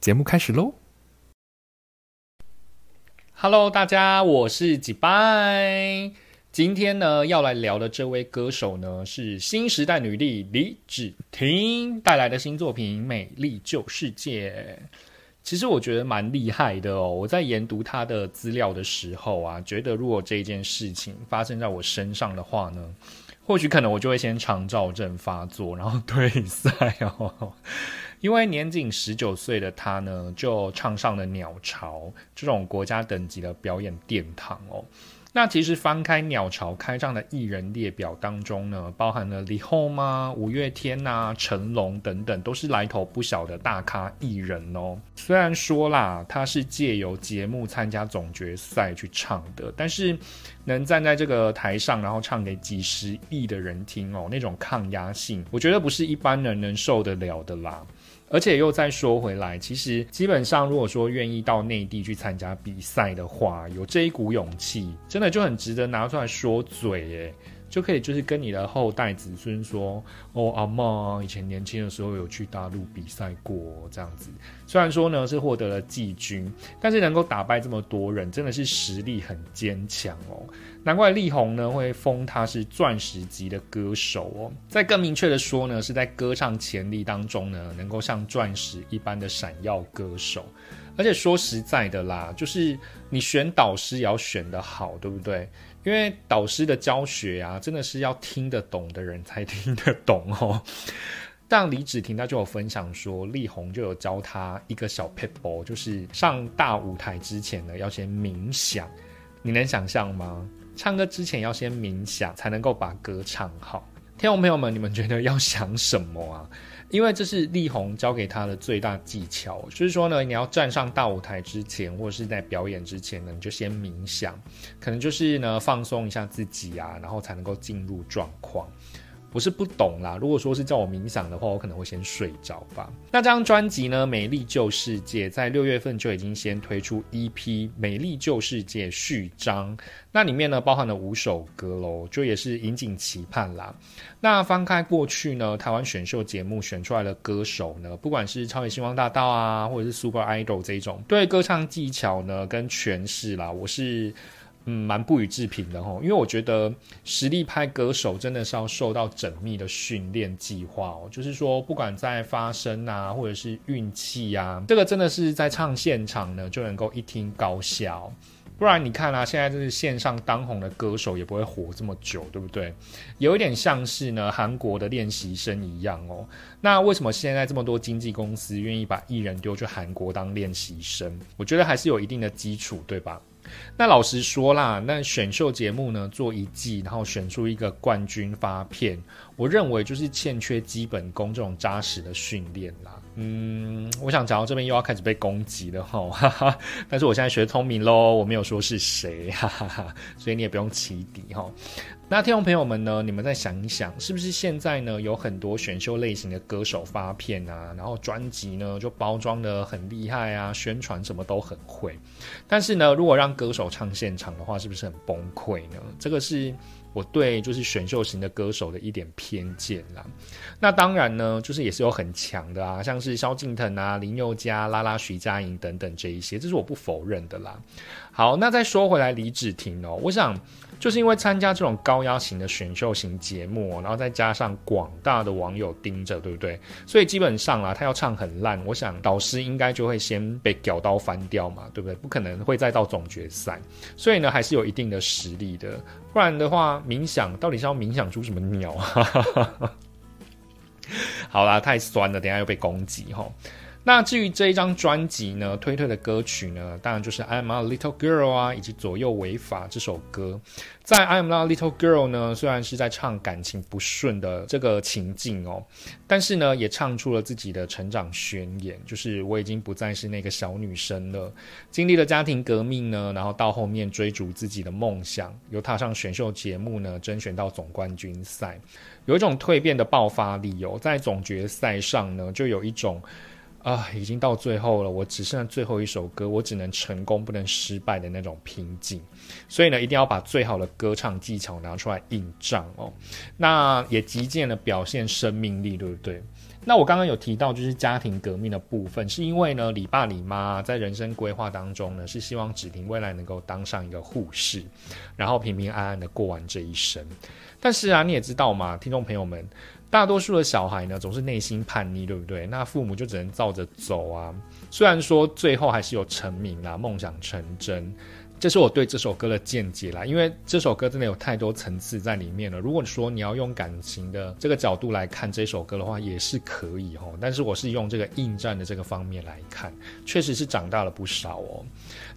节目开始喽！Hello，大家，我是几拜。今天呢，要来聊的这位歌手呢，是新时代女帝李芷婷带来的新作品《美丽旧世界》。其实我觉得蛮厉害的哦。我在研读她的资料的时候啊，觉得如果这件事情发生在我身上的话呢，或许可能我就会先肠照症发作，然后退赛 哦。因为年仅十九岁的她呢，就唱上了鸟巢这种国家等级的表演殿堂哦。那其实翻开鸟巢开张的艺人列表当中呢，包含了李后吗、五月天呐、成龙等等，都是来头不小的大咖艺人哦。虽然说啦，他是借由节目参加总决赛去唱的，但是能站在这个台上，然后唱给几十亿的人听哦，那种抗压性，我觉得不是一般人能受得了的啦。而且又再说回来，其实基本上，如果说愿意到内地去参加比赛的话，有这一股勇气，真的就很值得拿出来说嘴耶。就可以就是跟你的后代子孙说，哦，阿妈以前年轻的时候有去大陆比赛过这样子。虽然说呢是获得了季军，但是能够打败这么多人，真的是实力很坚强哦。难怪力宏呢会封他是钻石级的歌手哦。再更明确的说呢，是在歌唱潜力当中呢，能够像钻石一般的闪耀歌手。而且说实在的啦，就是你选导师也要选得好，对不对？因为导师的教学啊，真的是要听得懂的人才听得懂哦。但李芷婷她就有分享说，力宏就有教他一个小 p e p l e 就是上大舞台之前呢，要先冥想。你能想象吗？唱歌之前要先冥想，才能够把歌唱好。听众朋友们，你们觉得要想什么啊？因为这是力宏教给他的最大技巧，就是说呢，你要站上大舞台之前，或者是在表演之前呢，你就先冥想，可能就是呢放松一下自己啊，然后才能够进入状况。不是不懂啦，如果说是叫我冥想的话，我可能会先睡着吧。那这张专辑呢，《美丽旧世界》在六月份就已经先推出 EP《美丽旧世界》序章，那里面呢包含了五首歌喽，就也是引颈期盼啦。那翻开过去呢，台湾选秀节目选出来的歌手呢，不管是超越星光大道啊，或者是 Super Idol 这种，对歌唱技巧呢跟诠释啦，我是。嗯，蛮不予置评的吼，因为我觉得实力派歌手真的是要受到缜密的训练计划哦，就是说不管在发声啊，或者是运气啊，这个真的是在唱现场呢就能够一听高效，不然你看啊，现在就是线上当红的歌手也不会活这么久，对不对？有一点像是呢韩国的练习生一样哦。那为什么现在这么多经纪公司愿意把艺人丢去韩国当练习生？我觉得还是有一定的基础，对吧？那老实说啦，那选秀节目呢，做一季，然后选出一个冠军发片，我认为就是欠缺基本功这种扎实的训练啦。嗯，我想讲到这边又要开始被攻击了哈，但是我现在学聪明喽，我没有说是谁，哈哈哈，所以你也不用起底哈。那听众朋友们呢？你们再想一想，是不是现在呢有很多选秀类型的歌手发片啊，然后专辑呢就包装的很厉害啊，宣传什么都很会，但是呢，如果让歌手唱现场的话，是不是很崩溃呢？这个是。我对就是选秀型的歌手的一点偏见啦，那当然呢，就是也是有很强的啊，像是萧敬腾啊、林宥嘉、拉拉、徐佳莹等等这一些，这是我不否认的啦。好，那再说回来，李芷婷哦，我想。就是因为参加这种高压型的选秀型节目，然后再加上广大的网友盯着，对不对？所以基本上啊，他要唱很烂，我想导师应该就会先被屌刀翻掉嘛，对不对？不可能会再到总决赛，所以呢，还是有一定的实力的。不然的话，冥想到底是要冥想出什么鸟？好啦，太酸了，等下又被攻击哈。那至于这一张专辑呢，推推的歌曲呢，当然就是《I'm a Little Girl》啊，以及《左右违法》这首歌。在《I'm a Little Girl》呢，虽然是在唱感情不顺的这个情境哦，但是呢，也唱出了自己的成长宣言，就是我已经不再是那个小女生了，经历了家庭革命呢，然后到后面追逐自己的梦想，又踏上选秀节目呢，甄选到总冠军赛，有一种蜕变的爆发力哦，在总决赛上呢，就有一种。啊，已经到最后了，我只剩最后一首歌，我只能成功不能失败的那种瓶颈，所以呢，一定要把最好的歌唱技巧拿出来应战哦。那也极尽了表现生命力，对不对？那我刚刚有提到就是家庭革命的部分，是因为呢，李爸李妈在人生规划当中呢，是希望芷婷未来能够当上一个护士，然后平平安安的过完这一生。但是啊，你也知道嘛，听众朋友们。大多数的小孩呢，总是内心叛逆，对不对？那父母就只能照着走啊。虽然说最后还是有成名啦，梦想成真。这是我对这首歌的见解啦，因为这首歌真的有太多层次在里面了。如果说你要用感情的这个角度来看这首歌的话，也是可以哦。但是我是用这个应战的这个方面来看，确实是长大了不少哦。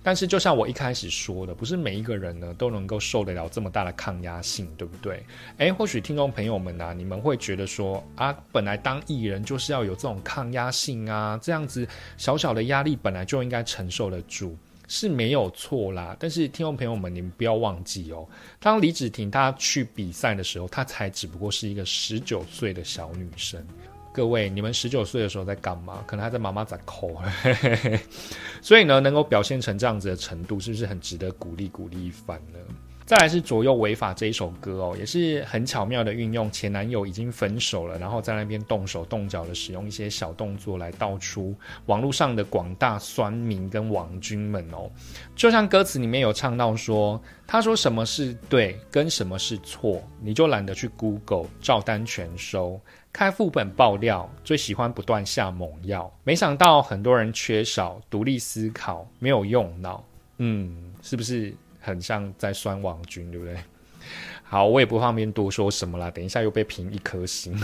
但是就像我一开始说的，不是每一个人呢都能够受得了这么大的抗压性，对不对？诶，或许听众朋友们呐，你们会觉得说啊，本来当艺人就是要有这种抗压性啊，这样子小小的压力本来就应该承受得住。是没有错啦，但是听众朋友们，你们不要忘记哦，当李芷婷她去比赛的时候，她才只不过是一个十九岁的小女生。各位，你们十九岁的时候在干嘛？可能还在妈妈在抠。所以呢，能够表现成这样子的程度，是不是很值得鼓励鼓励一番呢？再来是左右违法这一首歌哦，也是很巧妙的运用前男友已经分手了，然后在那边动手动脚的使用一些小动作来道出网络上的广大酸民跟网军们哦。就像歌词里面有唱到说，他说什么是对跟什么是错，你就懒得去 Google 照单全收，开副本爆料，最喜欢不断下猛药。没想到很多人缺少独立思考，没有用脑，嗯，是不是？很像在酸网军，对不对？好，我也不方便多说什么啦，等一下又被评一颗星。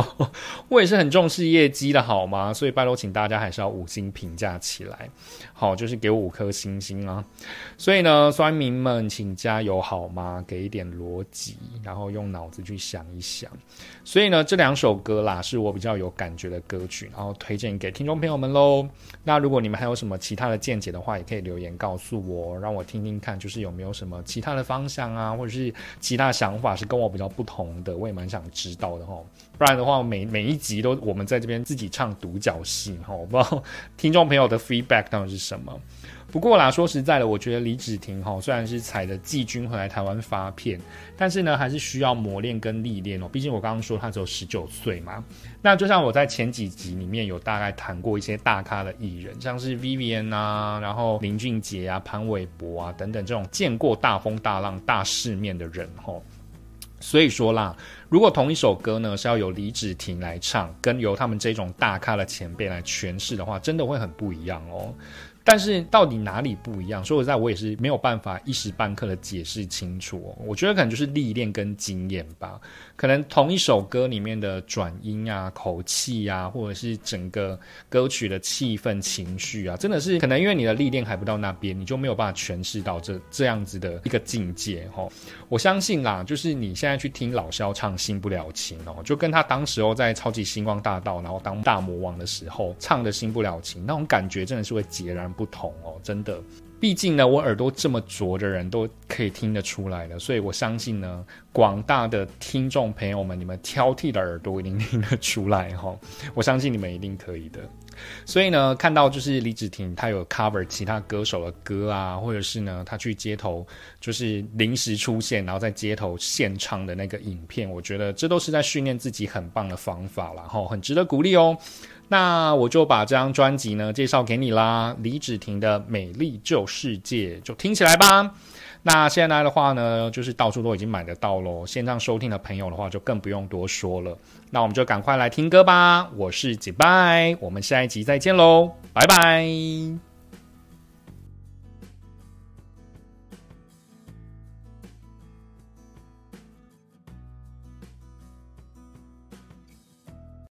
我也是很重视业绩的，好吗？所以拜托，请大家还是要五星评价起来。好，就是给我五颗星星啊。所以呢，酸民们，请加油好吗？给一点逻辑，然后用脑子去想一想。所以呢，这两首歌啦，是我比较有感觉的歌曲，然后推荐给听众朋友们喽。那如果你们还有什么其他的见解的话，也可以留言告诉我，让我听听看，就是有没有什么其他的方向啊，或者是其他。想法是跟我比较不同的，我也蛮想知道的哈。不然的话，每每一集都我们在这边自己唱独角戏哈。我不知道听众朋友的 feedback 到底是什么。不过啦，说实在的，我觉得李芷婷哈虽然是踩着季军回来台湾发片，但是呢还是需要磨练跟历练哦。毕竟我刚刚说她只有十九岁嘛。那就像我在前几集里面有大概谈过一些大咖的艺人，像是 Vivian 啊，然后林俊杰啊、潘玮柏啊等等这种见过大风大浪、大世面的人吼。所以说啦，如果同一首歌呢是要由李芷婷来唱，跟由他们这种大咖的前辈来诠释的话，真的会很不一样哦。但是到底哪里不一样？说实在，我也是没有办法一时半刻的解释清楚。哦我觉得可能就是历练跟经验吧。可能同一首歌里面的转音啊、口气啊，或者是整个歌曲的气氛、情绪啊，真的是可能因为你的历练还不到那边，你就没有办法诠释到这这样子的一个境界哈。我相信啦，就是你现在去听老萧唱《新不了情》哦，就跟他当时候在超级星光大道，然后当大魔王的时候唱的《新不了情》那种感觉，真的是会截然不同哦，真的。毕竟呢，我耳朵这么拙的人都可以听得出来的，所以我相信呢，广大的听众朋友们，你们挑剔的耳朵一定听得出来哈。我相信你们一定可以的。所以呢，看到就是李芷婷她有 cover 其他歌手的歌啊，或者是呢，她去街头就是临时出现，然后在街头现唱的那个影片，我觉得这都是在训练自己很棒的方法然后很值得鼓励哦。那我就把这张专辑呢介绍给你啦，李芷婷的《美丽旧世界》就听起来吧。那现在的话呢，就是到处都已经买得到喽。线上收听的朋友的话，就更不用多说了。那我们就赶快来听歌吧。我是几拜，我们下一集再见喽，拜拜。